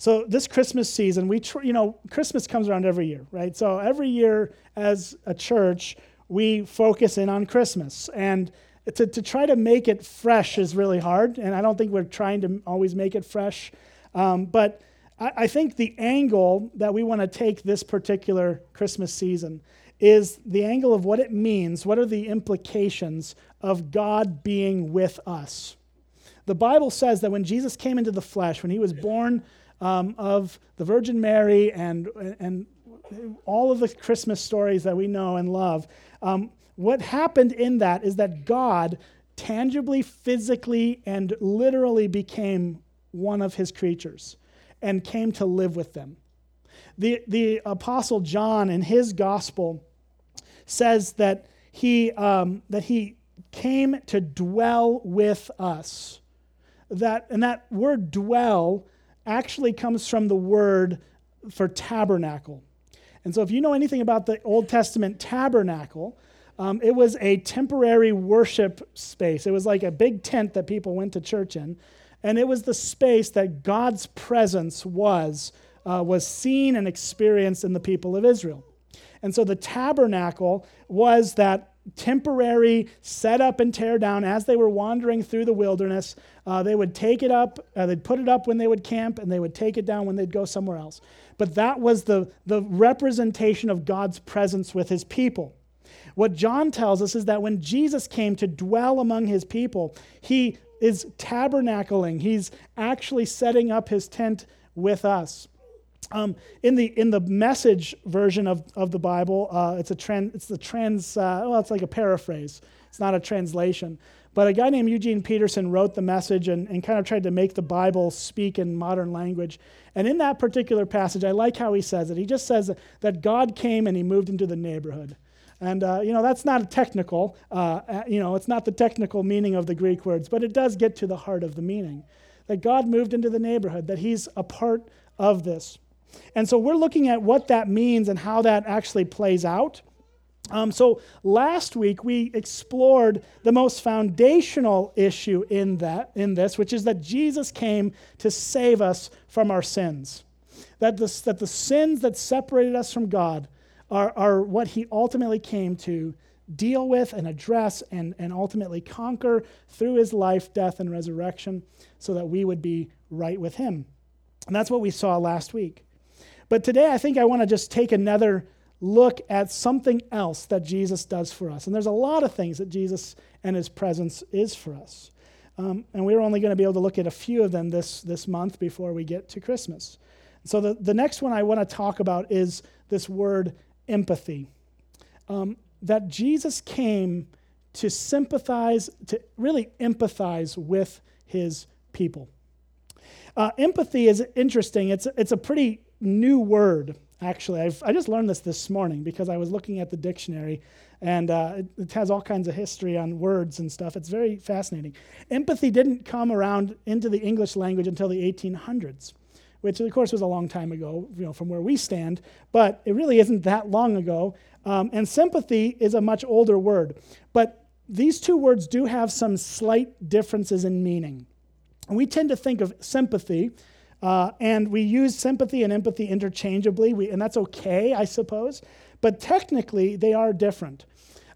So this Christmas season, we tr- you know Christmas comes around every year, right? So every year as a church, we focus in on Christmas, and to, to try to make it fresh is really hard. And I don't think we're trying to always make it fresh, um, but I, I think the angle that we want to take this particular Christmas season is the angle of what it means. What are the implications of God being with us? The Bible says that when Jesus came into the flesh, when he was born um, of the Virgin Mary and, and all of the Christmas stories that we know and love, um, what happened in that is that God tangibly, physically, and literally became one of his creatures and came to live with them. The, the Apostle John, in his gospel, says that he, um, that he came to dwell with us. That, and that word dwell actually comes from the word for tabernacle. And so, if you know anything about the Old Testament tabernacle, um, it was a temporary worship space. It was like a big tent that people went to church in. And it was the space that God's presence was, uh, was seen and experienced in the people of Israel. And so the tabernacle was that temporary set up and tear down as they were wandering through the wilderness. Uh, they would take it up, uh, they'd put it up when they would camp, and they would take it down when they'd go somewhere else. But that was the, the representation of God's presence with his people. What John tells us is that when Jesus came to dwell among his people, he is tabernacling. He's actually setting up his tent with us. Um, in the in the message version of, of the Bible, uh, it's a trans, it's the trans uh, well, it's like a paraphrase. It's not a translation. But a guy named Eugene Peterson wrote the message and, and kind of tried to make the Bible speak in modern language. And in that particular passage, I like how he says it. He just says that God came and he moved into the neighborhood. And, uh, you know, that's not a technical, uh, uh, you know, it's not the technical meaning of the Greek words, but it does get to the heart of the meaning. That God moved into the neighborhood, that He's a part of this. And so we're looking at what that means and how that actually plays out. Um, so last week we explored the most foundational issue in that in this, which is that Jesus came to save us from our sins. That the, that the sins that separated us from God are, are what he ultimately came to deal with and address and, and ultimately conquer through his life, death, and resurrection so that we would be right with him. And that's what we saw last week. But today I think I want to just take another look at something else that Jesus does for us. And there's a lot of things that Jesus and his presence is for us. Um, and we're only going to be able to look at a few of them this, this month before we get to Christmas. So the, the next one I want to talk about is this word empathy. Um, that Jesus came to sympathize, to really empathize with his people. Uh, empathy is interesting. It's, it's a pretty new word, actually. I've, i just learned this this morning because I was looking at the dictionary and uh, it, it, has all kinds of history on words and stuff. It's very fascinating. Empathy didn't come around into the English language until the 1800s which of course was a long time ago, you know, from where we stand, but it really isn't that long ago. Um, and sympathy is a much older word. But these two words do have some slight differences in meaning. And we tend to think of sympathy, uh, and we use sympathy and empathy interchangeably, we, and that's okay, I suppose. But technically, they are different.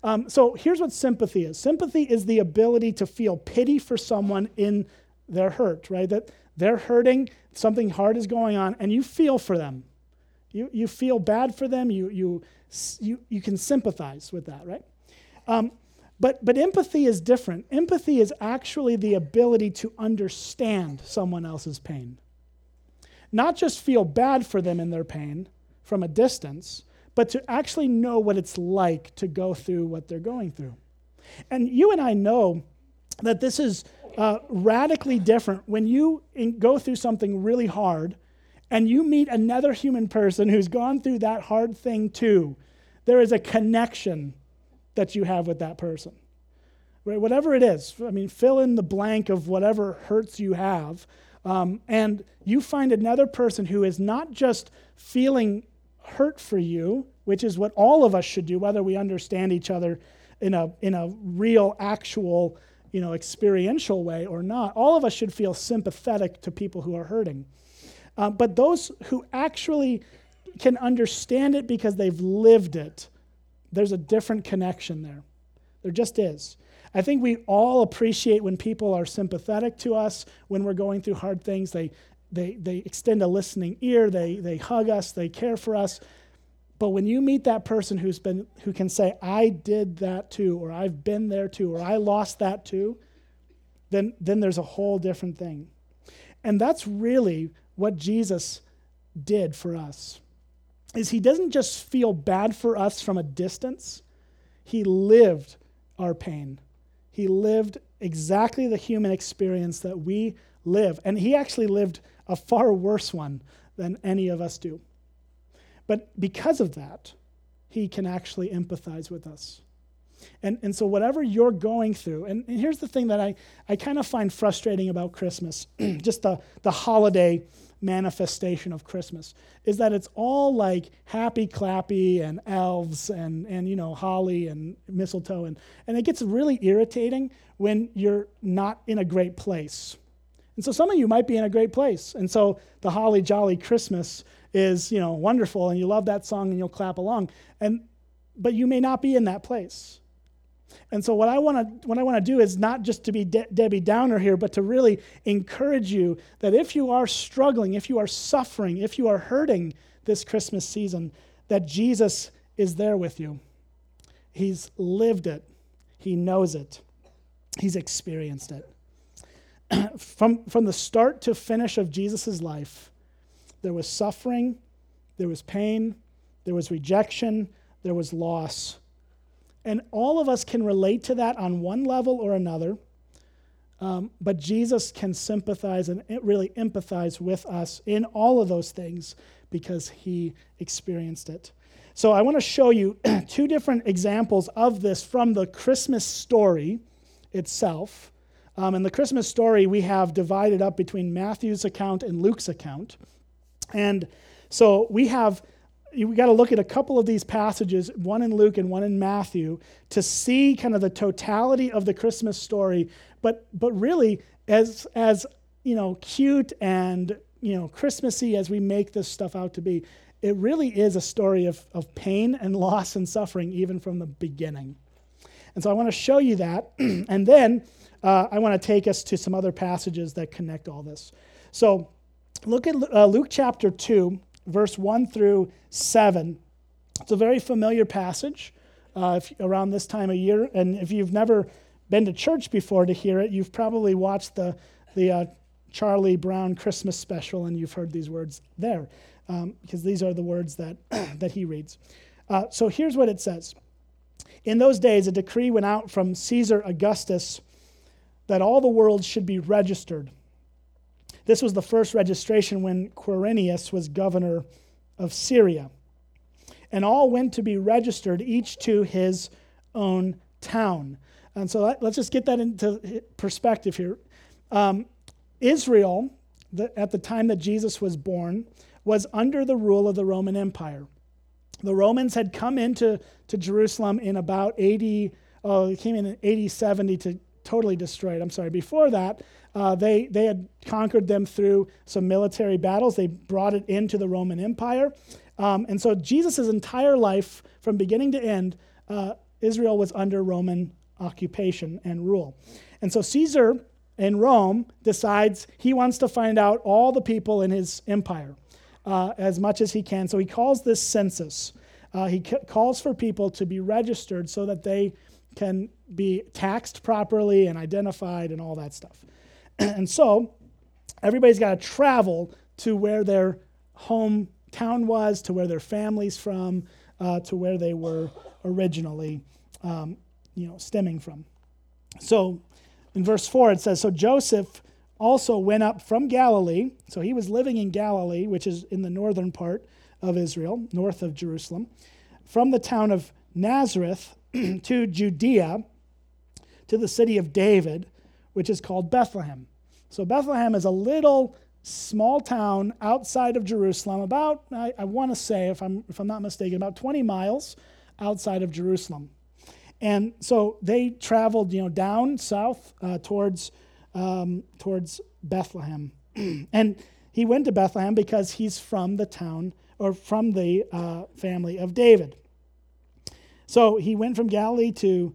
Um, so here's what sympathy is sympathy is the ability to feel pity for someone in their hurt, right? That they're hurting, something hard is going on, and you feel for them. You, you feel bad for them, you, you, you, you can sympathize with that, right? Um, but, but empathy is different. Empathy is actually the ability to understand someone else's pain. Not just feel bad for them in their pain from a distance, but to actually know what it's like to go through what they're going through. And you and I know that this is uh, radically different when you in, go through something really hard and you meet another human person who's gone through that hard thing too. There is a connection that you have with that person. Right? Whatever it is, I mean, fill in the blank of whatever hurts you have. Um, and you find another person who is not just feeling hurt for you, which is what all of us should do, whether we understand each other in a, in a real, actual you know, experiential way or not, all of us should feel sympathetic to people who are hurting. Uh, but those who actually can understand it because they've lived it, there's a different connection there. There just is. I think we all appreciate when people are sympathetic to us when we're going through hard things. They, they, they extend a listening ear, they, they hug us, they care for us. But when you meet that person who's been, who can say, I did that too, or I've been there too, or I lost that too, then, then there's a whole different thing. And that's really what Jesus did for us. Is he doesn't just feel bad for us from a distance. He lived our pain. He lived exactly the human experience that we live. And he actually lived a far worse one than any of us do. But because of that, he can actually empathize with us. And, and so, whatever you're going through, and, and here's the thing that I, I kind of find frustrating about Christmas, just the, the holiday manifestation of Christmas, is that it's all like happy clappy and elves and, and you know, holly and mistletoe. And, and it gets really irritating when you're not in a great place. And so, some of you might be in a great place. And so, the holly jolly Christmas is, you know, wonderful and you love that song and you'll clap along. And but you may not be in that place. And so what I want to what I want to do is not just to be De- Debbie Downer here, but to really encourage you that if you are struggling, if you are suffering, if you are hurting this Christmas season, that Jesus is there with you. He's lived it. He knows it. He's experienced it. from, from the start to finish of Jesus' life, there was suffering, there was pain, there was rejection, there was loss. And all of us can relate to that on one level or another. Um, but Jesus can sympathize and really empathize with us in all of those things because he experienced it. So I want to show you two different examples of this from the Christmas story itself. Um, and the Christmas story we have divided up between Matthew's account and Luke's account. And so we have we got to look at a couple of these passages, one in Luke and one in Matthew, to see kind of the totality of the Christmas story. But but really, as as you know, cute and you know, Christmassy as we make this stuff out to be, it really is a story of, of pain and loss and suffering, even from the beginning. And so I want to show you that, and then uh, I want to take us to some other passages that connect all this. So look at uh, Luke chapter 2, verse 1 through 7. It's a very familiar passage uh, if, around this time of year. And if you've never been to church before to hear it, you've probably watched the, the uh, Charlie Brown Christmas special and you've heard these words there, um, because these are the words that, that he reads. Uh, so here's what it says In those days, a decree went out from Caesar Augustus that all the world should be registered. This was the first registration when Quirinius was governor of Syria. And all went to be registered, each to his own town. And so let, us just get that into perspective here. Um, Israel, the, at the time that Jesus was born, was under the rule of the Roman Empire. The Romans had come into to Jerusalem in about 80, oh, came in 80, 70 to totally destroyed. I'm sorry. Before that, uh, they, they had conquered them through some military battles. They brought it into the Roman Empire. Um, and so Jesus' entire life, from beginning to end, uh, Israel was under Roman occupation and rule. And so Caesar in Rome decides he wants to find out all the people in his empire uh, as much as he can. So he calls this census. Uh, he calls for people to be registered so that they can be taxed properly and identified and all that stuff. and so everybody's got to travel to where their hometown was, to where their family's from, uh, to where they were originally, um, you know, stemming from. So in verse 4 it says, So Joseph also went up from Galilee. So he was living in Galilee, which is in the northern part of Israel, north of Jerusalem, from the town of Nazareth to Judea, to the city of David, which is called Bethlehem. So Bethlehem is a little small town outside of Jerusalem, about, I, I want to say, if I'm, if I'm not mistaken, about 20 miles outside of Jerusalem. And so they traveled, you know, down south uh, towards, um, towards Bethlehem. and he went to Bethlehem because he's from the town or from the uh, family of David. So he went from Galilee to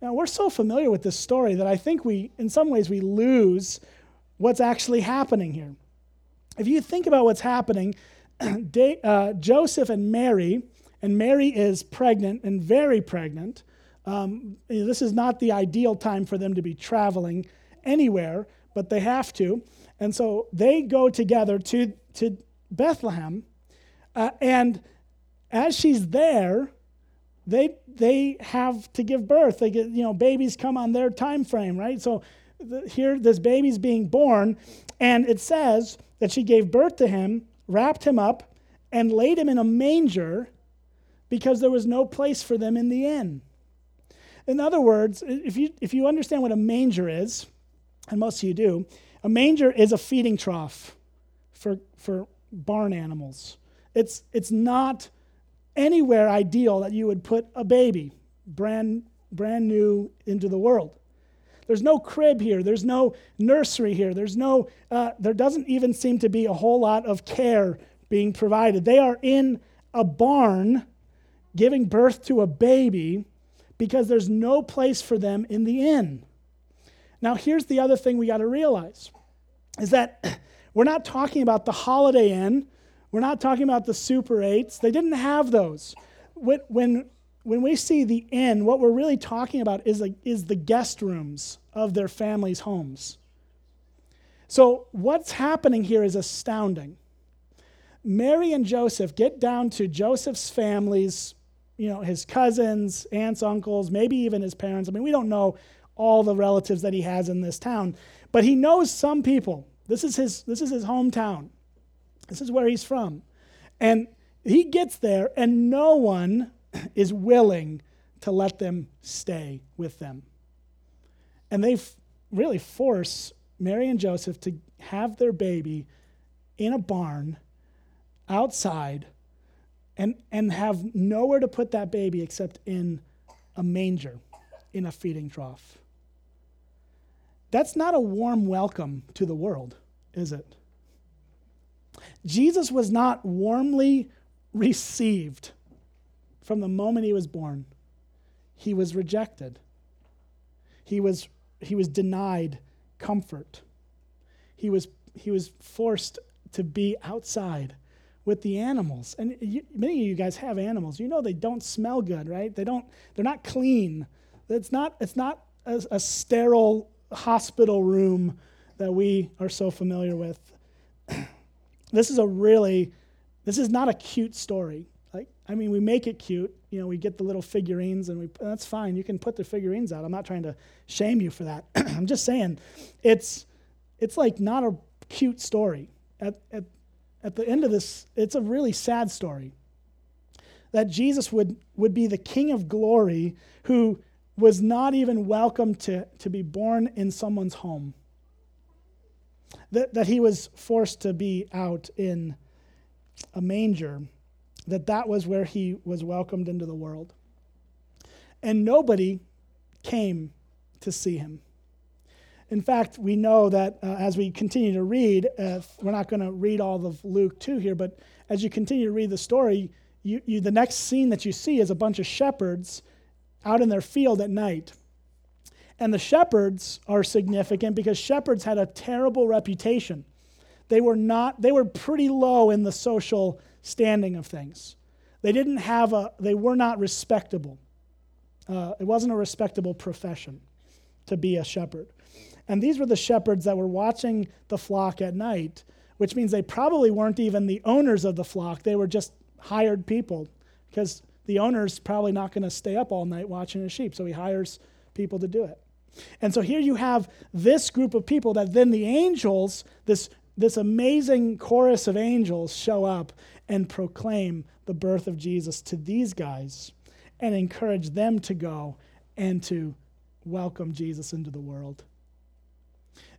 Now, we're so familiar with this story that I think we, in some ways, we lose what's actually happening here. If you think about what's happening, uh, Joseph and Mary, and Mary is pregnant and very pregnant. Um, this is not the ideal time for them to be traveling anywhere, but they have to. And so they go together to, to Bethlehem. Uh, and as she's there, they they have to give birth. They get you know babies come on their time frame, right? So the, here this baby's being born, and it says that she gave birth to him, wrapped him up, and laid him in a manger because there was no place for them in the inn. In other words, if you if you understand what a manger is, and most of you do, a manger is a feeding trough for for barn animals. It's it's not anywhere ideal that you would put a baby, brand, brand new, into the world. There's no crib here. There's no nursery here. There's no, uh, there doesn't even seem to be a whole lot of care being provided. They are in a barn giving birth to a baby because there's no place for them in the inn. Now, here's the other thing we got to realize is that we're not talking about the Holiday Inn we're not talking about the Super 8s. They didn't have those. When, when, we see the inn, what we're really talking about is, a, is the guest rooms of their families' homes. So, what's happening here is astounding. Mary and Joseph get down to Joseph's family's, you know, his cousins, aunts, uncles, maybe even his parents. I mean, we don't know all the relatives that he has in this town, but he knows some people. This is his, this is his hometown. This is where he's from. And he gets there, and no one is willing to let them stay with them. And they f- really force Mary and Joseph to have their baby in a barn outside and, and have nowhere to put that baby except in a manger, in a feeding trough. That's not a warm welcome to the world, is it? Jesus was not warmly received from the moment he was born. He was rejected. He was, he was denied comfort. He was, he was forced to be outside with the animals. And you, many of you guys have animals. You know they don't smell good, right? They don't, they're not clean. It's not, it's not a, a sterile hospital room that we are so familiar with. This is a really, this is not a cute story. Like, I mean, we make it cute. You know, we get the little figurines, and we that's fine. You can put the figurines out. I'm not trying to shame you for that. I'm just saying, it's it's like not a cute story. At at at the end of this, it's a really sad story. That Jesus would would be the King of Glory who was not even welcome to, to be born in someone's home that, that he was forced to be out in a manger, that that was where he was welcomed into the world. And nobody came to see him. In fact, we know that uh, as we continue to read, uh, we're not going to read all of Luke 2 here, but as you continue to read the story, you, you, the next scene that you see is a bunch of shepherds out in their field at night. And the shepherds are significant because shepherds had a terrible reputation. They were not, they were pretty low in the social standing of things. They didn't have a, they were not respectable. Uh, it wasn't a respectable profession to be a shepherd. And these were the shepherds that were watching the flock at night, which means they probably weren't even the owners of the flock. They were just hired people because the owner's probably not going to stay up all night watching his sheep. So he hires people to do it. And so here you have this group of people that then the angels, this this amazing chorus of angels show up and proclaim the birth of Jesus to these guys and encourage them to go and to welcome Jesus into the world.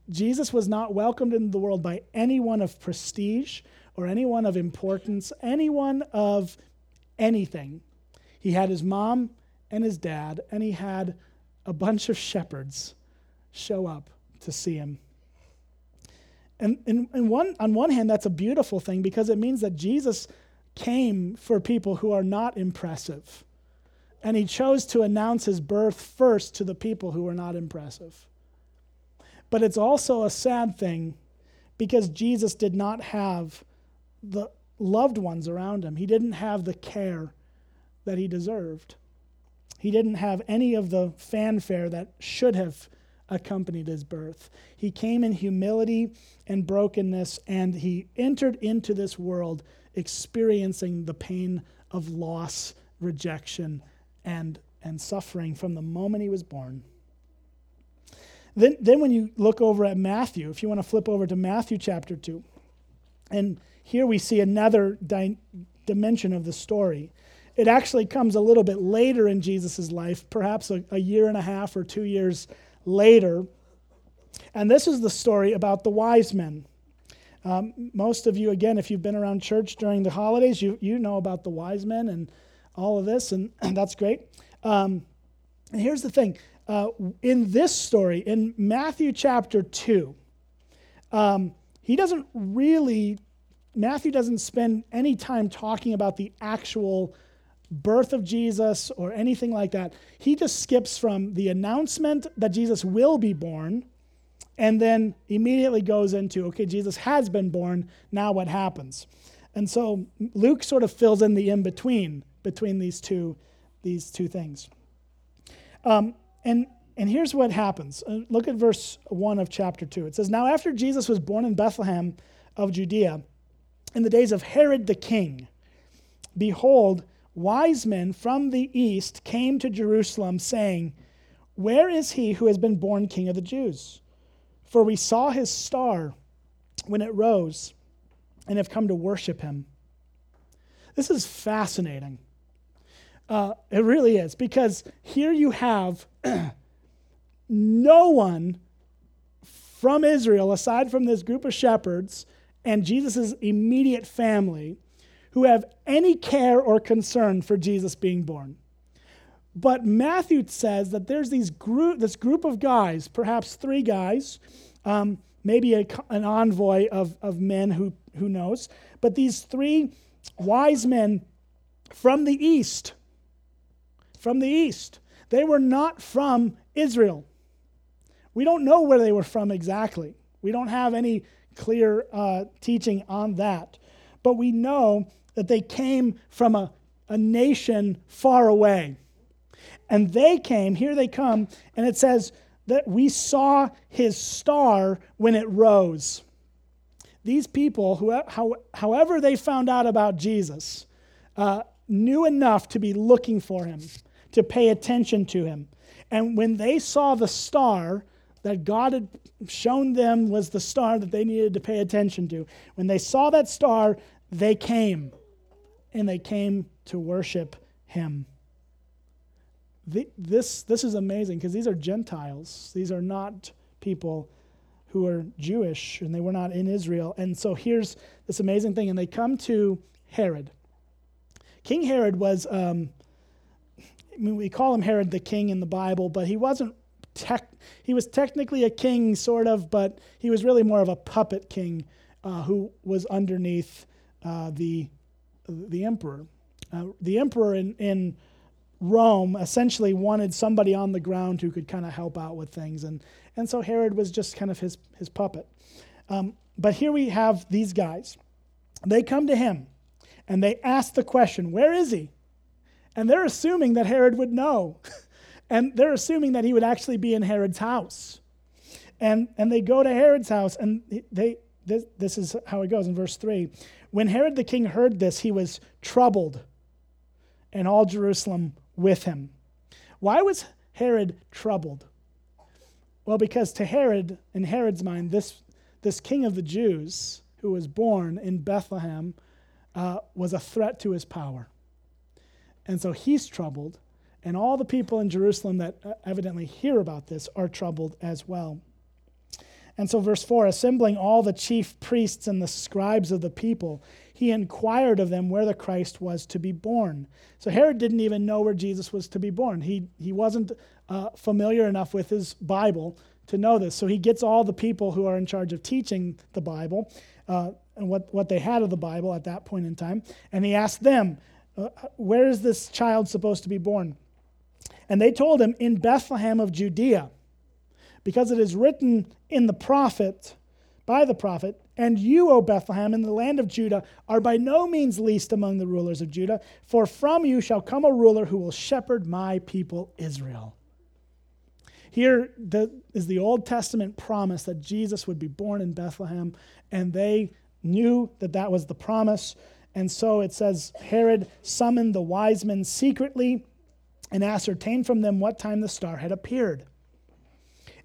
Jesus was not welcomed into the world by anyone of prestige or anyone of importance, anyone of anything. He had his mom and his dad, and he had a bunch of shepherds show up to see him. And, and, and one, on one hand, that's a beautiful thing because it means that Jesus came for people who are not impressive. And he chose to announce his birth first to the people who were not impressive. But it's also a sad thing because Jesus did not have the loved ones around him. He didn't have the care that he deserved. He didn't have any of the fanfare that should have accompanied his birth. He came in humility and brokenness, and he entered into this world experiencing the pain of loss, rejection, and, and suffering from the moment he was born. Then, then when you look over at Matthew, if you want to flip over to Matthew chapter 2, and here we see another di- dimension of the story. It actually comes a little bit later in Jesus' life, perhaps a, a year and a half or two years later. And this is the story about the wise men. Um, most of you, again, if you've been around church during the holidays, you, you know about the wise men and all of this, and, and that's great. Um, and here's the thing uh, in this story, in Matthew chapter 2, um, he doesn't really, Matthew doesn't spend any time talking about the actual birth of Jesus or anything like that. He just skips from the announcement that Jesus will be born and then immediately goes into, okay, Jesus has been born, now what happens? And so Luke sort of fills in the in between between these two these two things. Um, and, and here's what happens. Uh, look at verse 1 of chapter 2. It says, Now after Jesus was born in Bethlehem of Judea, in the days of Herod the king, behold, wise men from the east came to Jerusalem, saying, Where is he who has been born king of the Jews? For we saw his star when it rose and have come to worship him. This is fascinating. Uh, it really is, because here you have no one from Israel, aside from this group of shepherds and Jesus' immediate family, who have any care or concern for Jesus being born. But Matthew says that there's these group, this group of guys, perhaps three guys, um, maybe a, an envoy of, of men who, who knows, but these three wise men from the east from the east. They were not from Israel. We don't know where they were from exactly. We don't have any clear uh, teaching on that. But we know that they came from a, a nation far away. And they came, here they come, and it says that we saw his star when it rose. These people, who, how, however they found out about Jesus, uh, knew enough to be looking for him to pay attention to him. And when they saw the star that God had shown them was the star that they needed to pay attention to, when they saw that star, they came and they came to worship him. The, this, this is amazing because these are Gentiles. These are not people who are Jewish and they were not in Israel. And so here's this amazing thing. And they come to Herod. King Herod was um, I mean, we call him Herod the king in the Bible, but he wasn't tech, he was technically a king, sort of, but he was really more of a puppet king uh, who was underneath uh, the, the emperor. Uh, the emperor in, in Rome essentially wanted somebody on the ground who could kind of help out with things, and, and so Herod was just kind of his, his puppet. Um, but here we have these guys. They come to him and they ask the question, Where is he? And they're assuming that Herod would know. and they're assuming that he would actually be in Herod's house. And, and they go to Herod's house, and they, this, this is how it goes in verse 3. When Herod the king heard this, he was troubled, and all Jerusalem with him. Why was Herod troubled? Well, because to Herod, in Herod's mind, this, this king of the Jews who was born in Bethlehem uh, was a threat to his power. And so he's troubled, and all the people in Jerusalem that uh, evidently hear about this are troubled as well. And so, verse 4 assembling all the chief priests and the scribes of the people, he inquired of them where the Christ was to be born. So, Herod didn't even know where Jesus was to be born. He, he wasn't uh, familiar enough with his Bible to know this. So, he gets all the people who are in charge of teaching the Bible uh, and what, what they had of the Bible at that point in time, and he asked them, uh, Where is this child supposed to be born? And they told him, In Bethlehem of Judea because it is written in the prophet, by the prophet, and you, O Bethlehem, in the land of Judah, are by no means least among the rulers of Judah, for from you shall come a ruler who will shepherd my people Israel. Here is the Old Testament promise that Jesus would be born in Bethlehem, and they knew that that was the promise. And so it says Herod summoned the wise men secretly and ascertained from them what time the star had appeared.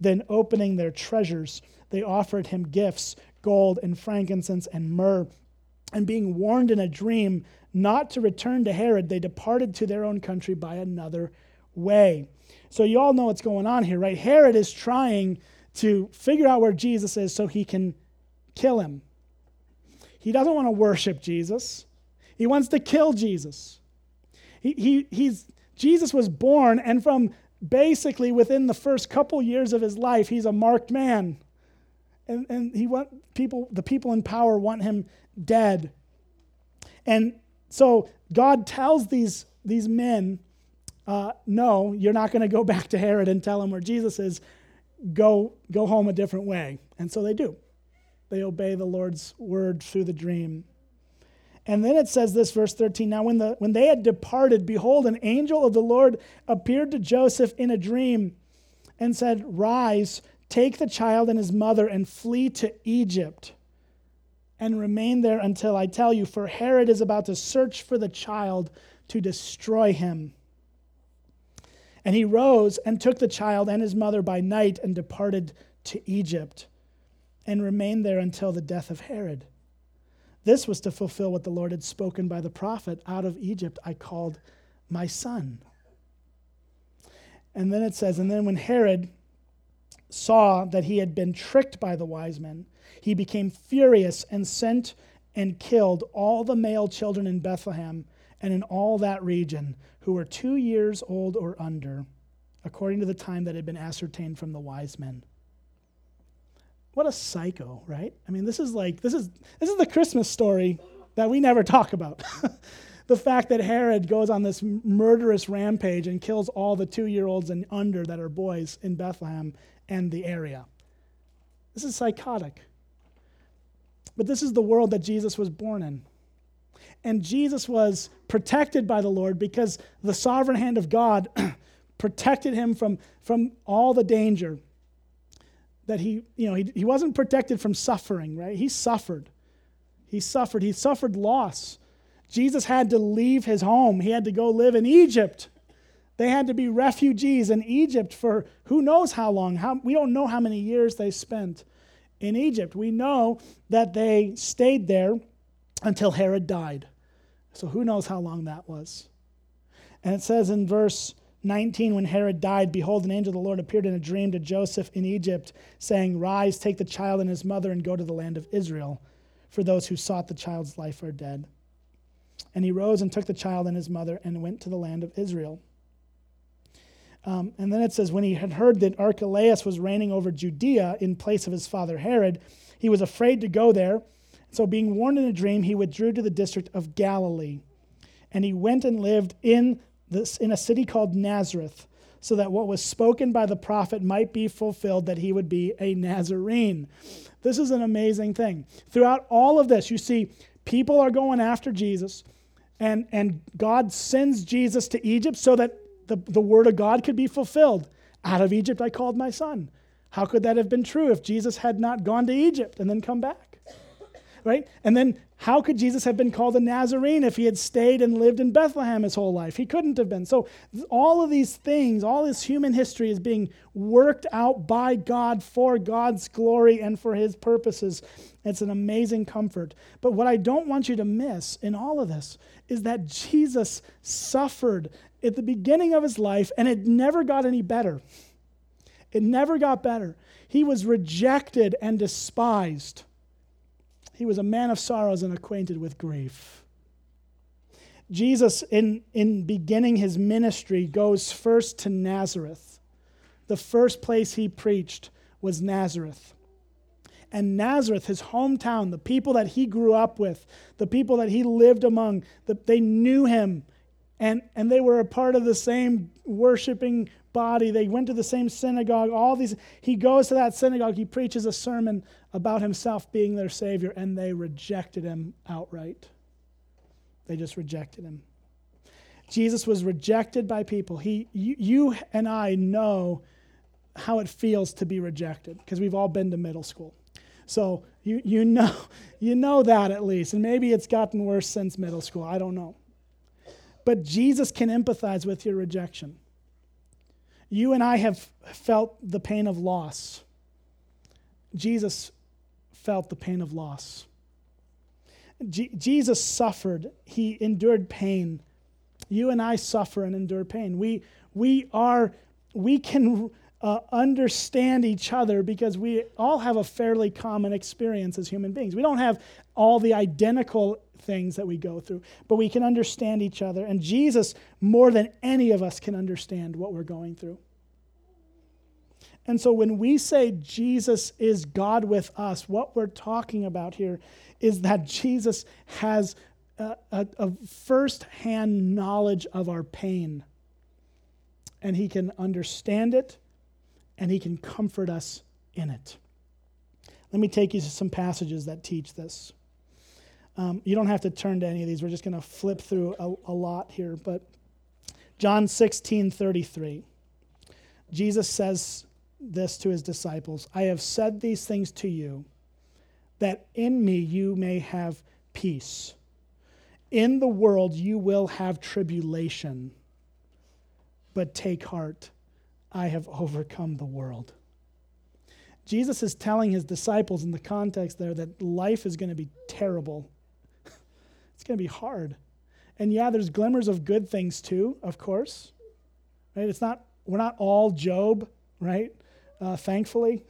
Then, opening their treasures, they offered him gifts gold and frankincense and myrrh. And being warned in a dream not to return to Herod, they departed to their own country by another way. So, you all know what's going on here, right? Herod is trying to figure out where Jesus is so he can kill him. He doesn't want to worship Jesus, he wants to kill Jesus. He, he, he's, Jesus was born, and from basically within the first couple years of his life, he's a marked man. And, and he want people, the people in power want him dead. And so God tells these, these men, uh, no, you're not going to go back to Herod and tell him where Jesus is. Go, go home a different way. And so they do. They obey the Lord's word through the dream. And then it says this, verse 13 Now, when, the, when they had departed, behold, an angel of the Lord appeared to Joseph in a dream and said, Rise, take the child and his mother, and flee to Egypt, and remain there until I tell you, for Herod is about to search for the child to destroy him. And he rose and took the child and his mother by night and departed to Egypt, and remained there until the death of Herod. This was to fulfill what the Lord had spoken by the prophet Out of Egypt I called my son. And then it says, And then when Herod saw that he had been tricked by the wise men, he became furious and sent and killed all the male children in Bethlehem and in all that region who were two years old or under, according to the time that had been ascertained from the wise men what a psycho, right? I mean, this is like this is this is the Christmas story that we never talk about. the fact that Herod goes on this murderous rampage and kills all the 2-year-olds and under that are boys in Bethlehem and the area. This is psychotic. But this is the world that Jesus was born in. And Jesus was protected by the Lord because the sovereign hand of God protected him from, from all the danger that he, you know, he, he wasn't protected from suffering, right? He suffered. He suffered. He suffered loss. Jesus had to leave his home. He had to go live in Egypt. They had to be refugees in Egypt for who knows how long. How, we don't know how many years they spent in Egypt. We know that they stayed there until Herod died. So who knows how long that was. And it says in verse 19, when Herod died, behold, an angel of the Lord appeared in a dream to Joseph in Egypt, saying, Rise, take the child and his mother, and go to the land of Israel, for those who sought the child's life are dead. And he rose and took the child and his mother and went to the land of Israel. Um, and then it says, When he had heard that Archelaus was reigning over Judea in place of his father Herod, he was afraid to go there. So, being warned in a dream, he withdrew to the district of Galilee. And he went and lived in this in a city called Nazareth, so that what was spoken by the prophet might be fulfilled, that he would be a Nazarene. This is an amazing thing. Throughout all of this, you see people are going after Jesus, and, and God sends Jesus to Egypt so that the, the word of God could be fulfilled. Out of Egypt I called my son. How could that have been true if Jesus had not gone to Egypt and then come back? Right? And then how could Jesus have been called a Nazarene if he had stayed and lived in Bethlehem his whole life? He couldn't have been. So, all of these things, all this human history is being worked out by God for God's glory and for his purposes. It's an amazing comfort. But what I don't want you to miss in all of this is that Jesus suffered at the beginning of his life and it never got any better. It never got better. He was rejected and despised. He was a man of sorrows and acquainted with grief. Jesus, in, in beginning his ministry, goes first to Nazareth. The first place he preached was Nazareth. And Nazareth, his hometown, the people that he grew up with, the people that he lived among, the, they knew him and, and they were a part of the same worshiping body. They went to the same synagogue. All these, he goes to that synagogue, he preaches a sermon about himself being their Savior, and they rejected him outright. They just rejected him. Jesus was rejected by people. He, you, you and I know how it feels to be rejected because we've all been to middle school. So you, you, know, you know that at least. And maybe it's gotten worse since middle school. I don't know. But Jesus can empathize with your rejection. You and I have felt the pain of loss. Jesus felt the pain of loss. Jesus suffered, he endured pain. You and I suffer and endure pain. We, we are, we can uh, understand each other because we all have a fairly common experience as human beings. We don't have all the identical things that we go through, but we can understand each other. And Jesus, more than any of us, can understand what we're going through. And so when we say Jesus is God with us, what we're talking about here is that Jesus has a, a, a first hand knowledge of our pain. And he can understand it and he can comfort us in it. Let me take you to some passages that teach this. Um, you don't have to turn to any of these. We're just going to flip through a, a lot here. But John 16 33. Jesus says this to his disciples I have said these things to you, that in me you may have peace. In the world you will have tribulation, but take heart, I have overcome the world. Jesus is telling his disciples in the context there that life is going to be terrible it's going to be hard. And yeah, there's glimmers of good things too, of course. Right? It's not we're not all Job, right? Uh, thankfully,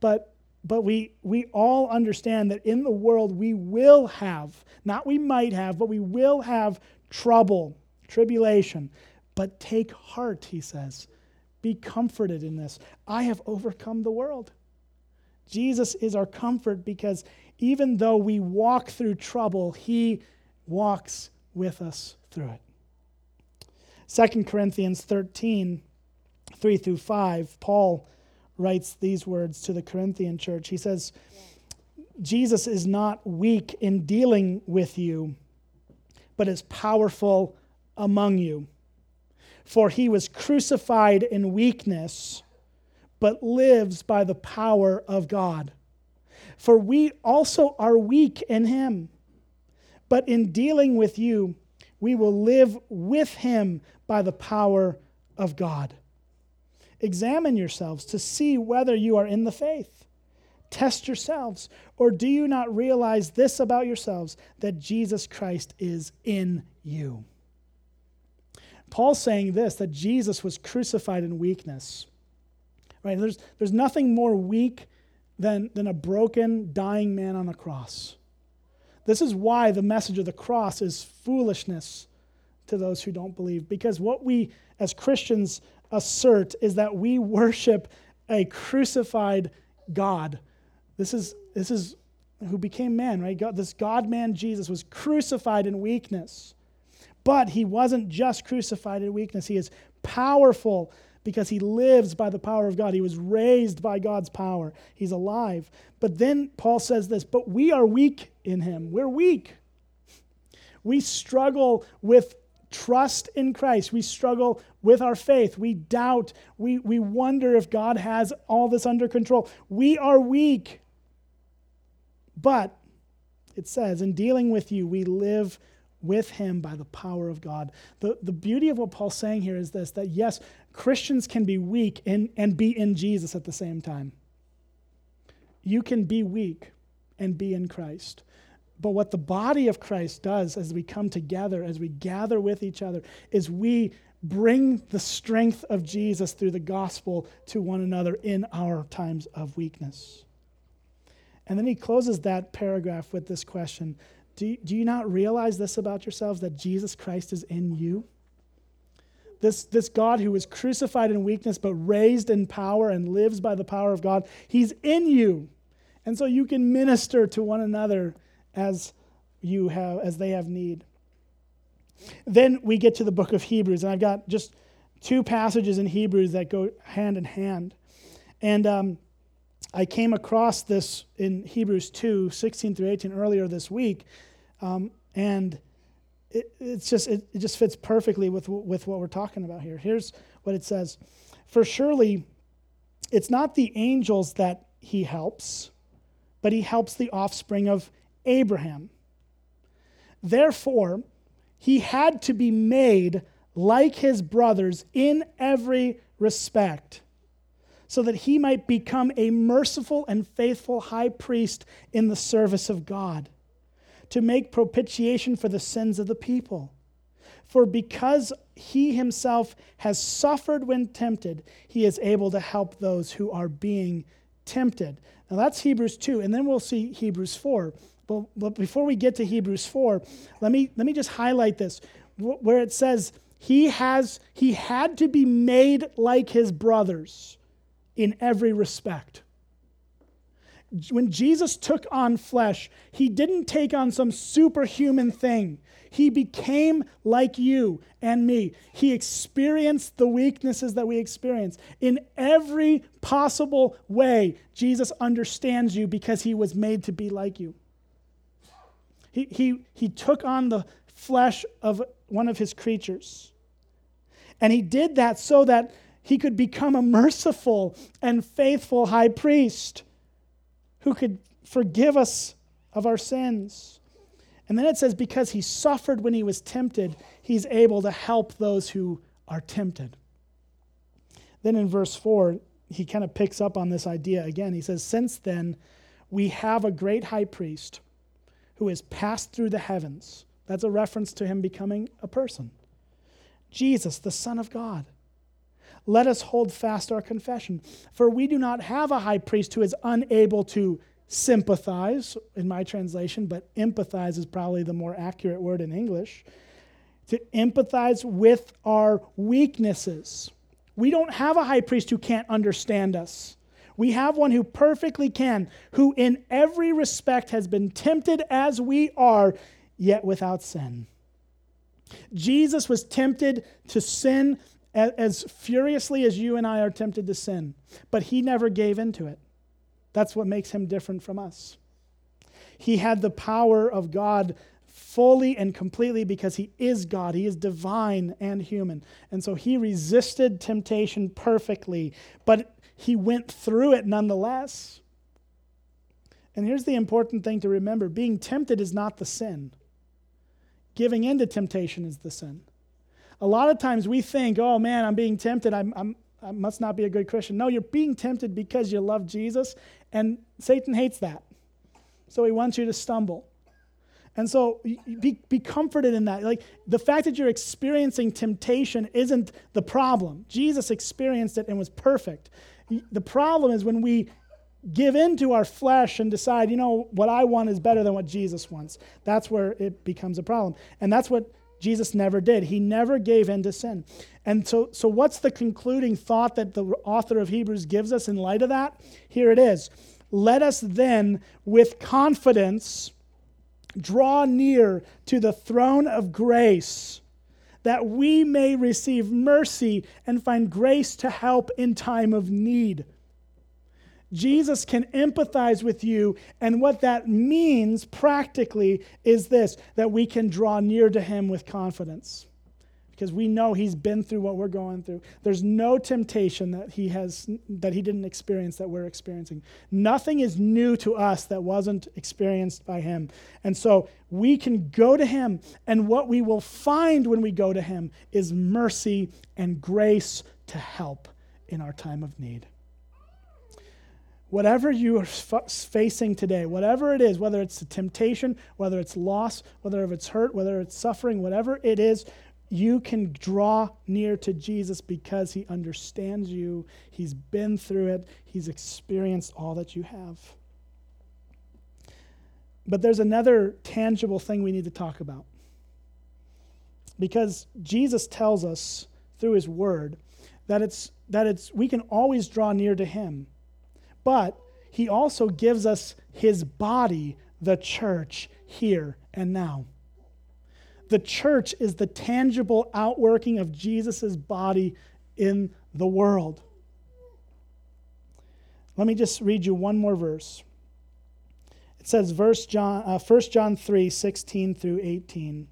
but but we we all understand that in the world we will have, not we might have, but we will have trouble, tribulation. But take heart, he says. Be comforted in this. I have overcome the world. Jesus is our comfort because even though we walk through trouble, He walks with us through it. 2 Corinthians 13, 3 through 5, Paul writes these words to the Corinthian church. He says, Jesus is not weak in dealing with you, but is powerful among you. For he was crucified in weakness, but lives by the power of God. For we also are weak in him. But in dealing with you, we will live with him by the power of God. Examine yourselves to see whether you are in the faith. Test yourselves. Or do you not realize this about yourselves that Jesus Christ is in you? Paul's saying this that Jesus was crucified in weakness. Right? There's, there's nothing more weak than, than a broken, dying man on a cross. This is why the message of the cross is foolishness to those who don't believe. Because what we as Christians assert is that we worship a crucified God. This is, this is who became man, right? God, this God man Jesus was crucified in weakness. But he wasn't just crucified in weakness, he is powerful because he lives by the power of God. He was raised by God's power. He's alive. But then Paul says this, but we are weak in him. We're weak. We struggle with trust in Christ. We struggle with our faith. We doubt. We, we wonder if God has all this under control. We are weak. But it says, in dealing with you, we live with him by the power of God. The, the beauty of what Paul's saying here is this that yes, Christians can be weak and, and be in Jesus at the same time. You can be weak and be in Christ. But what the body of Christ does as we come together, as we gather with each other, is we bring the strength of Jesus through the gospel to one another in our times of weakness. And then he closes that paragraph with this question do, do you not realize this about yourselves that Jesus Christ is in you? This, this God who was crucified in weakness but raised in power and lives by the power of God, he's in you. And so you can minister to one another as you have as they have need. Then we get to the book of Hebrews, and I've got just two passages in Hebrews that go hand in hand. And um, I came across this in Hebrews 2, 16 through 18 earlier this week. Um, and it, it's just, it, it just fits perfectly with, with what we're talking about here. Here's what it says For surely it's not the angels that he helps, but he helps the offspring of Abraham. Therefore, he had to be made like his brothers in every respect, so that he might become a merciful and faithful high priest in the service of God, to make propitiation for the sins of the people. For because he himself has suffered when tempted, he is able to help those who are being tempted. Now that's Hebrews 2, and then we'll see Hebrews 4. But, but before we get to Hebrews 4, let me, let me just highlight this where it says, he has he had to be made like his brothers in every respect. When jesus took on flesh he didn't take on some superhuman thing. He became like you and me. He experienced the weaknesses that we experience. In every possible way jesus understands you because he was made to be like you he, he, he took on the flesh of one of his creatures. And he did that so that he could become a merciful and faithful high priest who could forgive us of our sins. And then it says, because he suffered when he was tempted, he's able to help those who are tempted. Then in verse 4, he kind of picks up on this idea again. He says, Since then, we have a great high priest who has passed through the heavens. That's a reference to him becoming a person. Jesus, the Son of God. Let us hold fast our confession. For we do not have a high priest who is unable to sympathize, in my translation, but empathize is probably the more accurate word in English. To empathize with our weaknesses. We don't have a high priest who can't understand us. We have one who perfectly can, who in every respect has been tempted as we are, yet without sin. Jesus was tempted to sin as furiously as you and I are tempted to sin, but he never gave into it. That's what makes him different from us. He had the power of God fully and completely because he is God. He is divine and human. And so he resisted temptation perfectly, but he went through it nonetheless. And here's the important thing to remember being tempted is not the sin, giving in to temptation is the sin. A lot of times we think, oh man, I'm being tempted. I'm, I'm, I must not be a good Christian. No, you're being tempted because you love Jesus, and Satan hates that. So he wants you to stumble. And so be, be comforted in that. Like the fact that you're experiencing temptation isn't the problem. Jesus experienced it and was perfect. The problem is when we give in to our flesh and decide, you know, what I want is better than what Jesus wants. That's where it becomes a problem. And that's what Jesus never did. He never gave in to sin. And so, so what's the concluding thought that the author of Hebrews gives us in light of that? Here it is. Let us then, with confidence, draw near to the throne of grace that we may receive mercy and find grace to help in time of need. Jesus can empathize with you, and what that means practically is this that we can draw near to him with confidence because we know he's been through what we're going through. There's no temptation that he has that he didn't experience that we're experiencing. Nothing is new to us that wasn't experienced by him. And so we can go to him and what we will find when we go to him is mercy and grace to help in our time of need. Whatever you are facing today, whatever it is, whether it's a temptation, whether it's loss, whether it's hurt, whether it's suffering, whatever it is, you can draw near to Jesus because he understands you. He's been through it, he's experienced all that you have. But there's another tangible thing we need to talk about. Because Jesus tells us through his word that it's that it's we can always draw near to him. But he also gives us his body, the church, here and now. The church is the tangible outworking of Jesus' body in the world. Let me just read you one more verse. It says, verse John, uh, 1 John 3 16 through 18.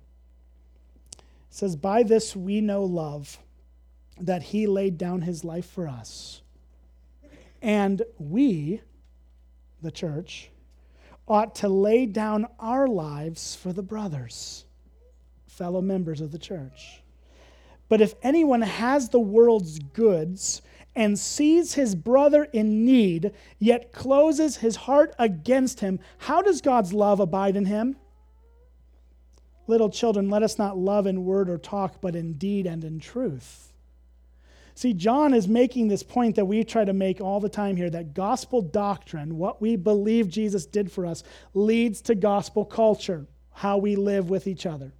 It says, By this we know love, that he laid down his life for us. And we, the church, ought to lay down our lives for the brothers fellow members of the church. But if anyone has the world's goods and sees his brother in need, yet closes his heart against him, how does God's love abide in him? Little children, let us not love in word or talk, but in deed and in truth. See, John is making this point that we try to make all the time here that gospel doctrine, what we believe Jesus did for us, leads to gospel culture, how we live with each other.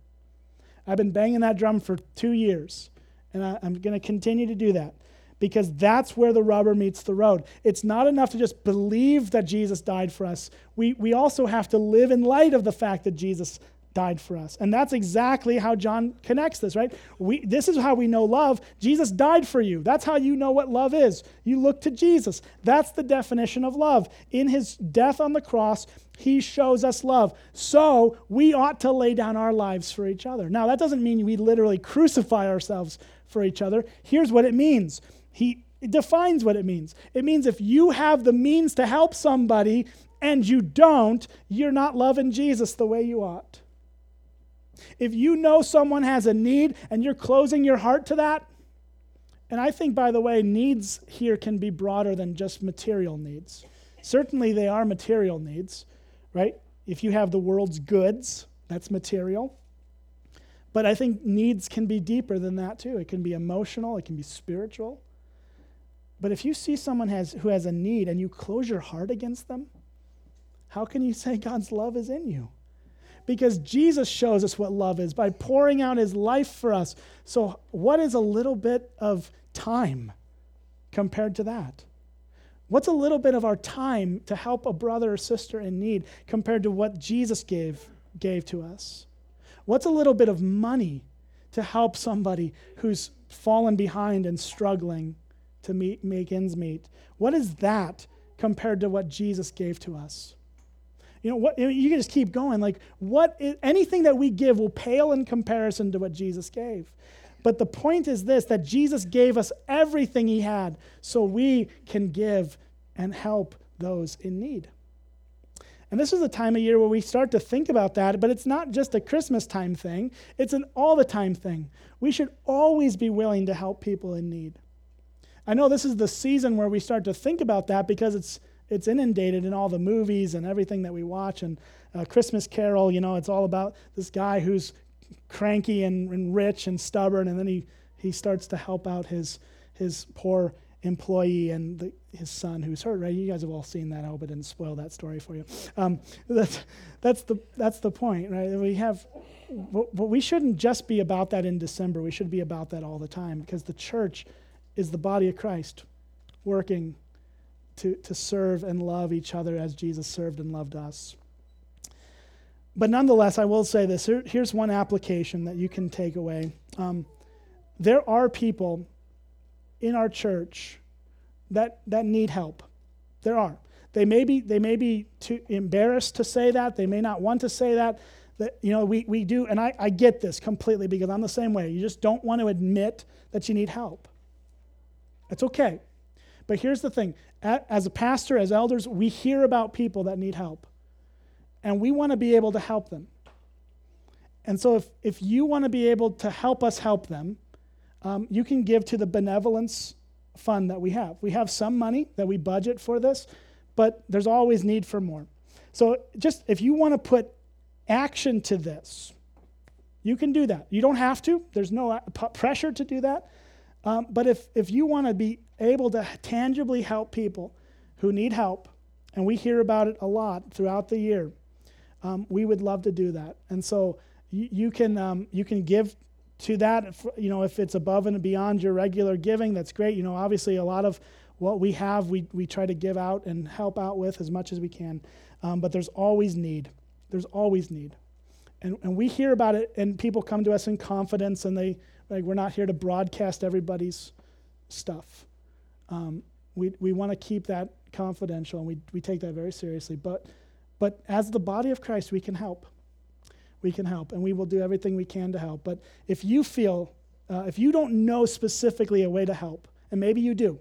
I've been banging that drum for two years, and I, am going to continue to do that because that's where the rubber meets the road. It's not enough to just believe that Jesus died for us. We, we also have to live in light of the fact that Jesus died for us. And that's exactly how John connects this, right? We, this is how we know love. Jesus died for you. That's how you know what love is. You look to Jesus. That's the definition of love. In his death on the cross, he shows us love. So we ought to lay down our lives for each other. Now, that doesn't mean we literally crucify ourselves for each other. Here's what it means He defines what it means. It means if you have the means to help somebody and you don't, you're not loving Jesus the way you ought. If you know someone has a need and you're closing your heart to that, and I think, by the way, needs here can be broader than just material needs. Certainly, they are material needs, right? If you have the world's goods, that's material. But I think needs can be deeper than that too. It can be emotional, it can be spiritual. But if you see someone has, who has a need and you close your heart against them, how can you say God's love is in you? Because Jesus shows us what love is by pouring out his life for us. So, what is a little bit of time compared to that? What's a little bit of our time to help a brother or sister in need compared to what Jesus gave, gave to us? What's a little bit of money to help somebody who's fallen behind and struggling to meet, make ends meet? What is that compared to what Jesus gave to us? You know what? You can just keep going. Like what? Is, anything that we give will pale in comparison to what Jesus gave. But the point is this: that Jesus gave us everything He had, so we can give and help those in need. And this is a time of year where we start to think about that, but it's not just a Christmas time thing, it's an all the time thing. We should always be willing to help people in need. I know this is the season where we start to think about that because it's it's inundated in all the movies and everything that we watch. And uh, Christmas Carol, you know, it's all about this guy who's cranky and, and rich and stubborn, and then he, he starts to help out his, his poor employee and the, his son who's hurt, right? You guys have all seen that. I hope it didn't spoil that story for you. Um, that's, that's, the, that's the point, right? We have, but we shouldn't just be about that in December. We should be about that all the time because the church is the body of Christ working to, to serve and love each other as Jesus served and loved us. but nonetheless, I will say this. Here, here's one application that you can take away. Um, there are people in our church that, that need help. There are. They may be, they may be too embarrassed to say that. They may not want to say that. That, you know, we, we do, and I, I get this completely because I'm the same way. You just don't want to admit that you need help. It's okay. But here's the thing as a pastor, as elders, we hear about people that need help, and we want to be able to help them. And so, if, if you want to be able to help us help them, um, you can give to the benevolence fund that we have. We have some money that we budget for this, but there's always need for more. So, just if you want to put action to this, you can do that. You don't have to, there's no pressure to do that. Um, but if, if you want to be able to tangibly help people who need help, and we hear about it a lot throughout the year, um, we would love to do that. And so you, you can, um, you can give to that. If, you know, if it's above and beyond your regular giving, that's great. You know, obviously a lot of what we have, we, we try to give out and help out with as much as we can. Um, but there's always need. There's always need. And, and we hear about it, and people come to us in confidence, and they, like, we're not here to broadcast everybody's stuff. Um, we we want to keep that confidential, and we, we take that very seriously. But, but as the body of Christ, we can help we can help, and we will do everything we can to help. But if you feel, uh, if you don't know specifically a way to help, and maybe you do,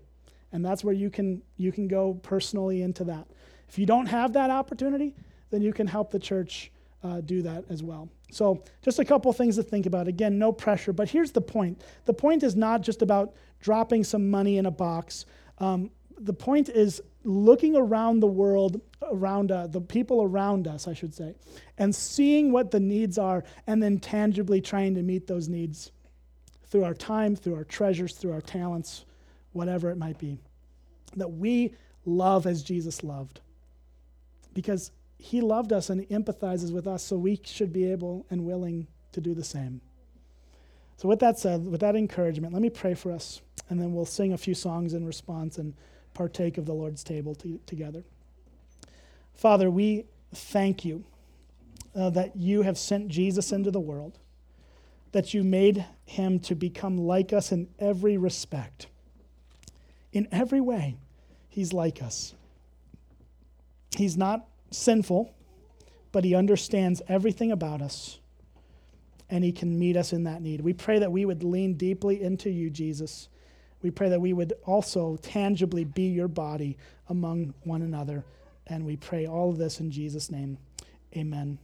and that's where you can you can go personally into that. If you don't have that opportunity, then you can help the church uh, do that as well. So, just a couple things to think about. Again, no pressure, but here's the point. The point is not just about dropping some money in a box. Um, the point is looking around the world, around uh, the people around us, I should say, and seeing what the needs are, and then tangibly trying to meet those needs through our time, through our treasures, through our talents, whatever it might be. That we love as Jesus loved. Because he loved us and empathizes with us, so we should be able and willing to do the same. So, with that said, with that encouragement, let me pray for us, and then we'll sing a few songs in response and partake of the Lord's table to, together. Father, we thank you uh, that you have sent Jesus into the world, that you made him to become like us in every respect. In every way, he's like us. He's not sinful, but he understands everything about us, and he can meet us in that need. We pray that we would lean deeply into you, Jesus we pray that we would also tangibly be your body among one another. And we pray all of this in Jesus' name. Amen.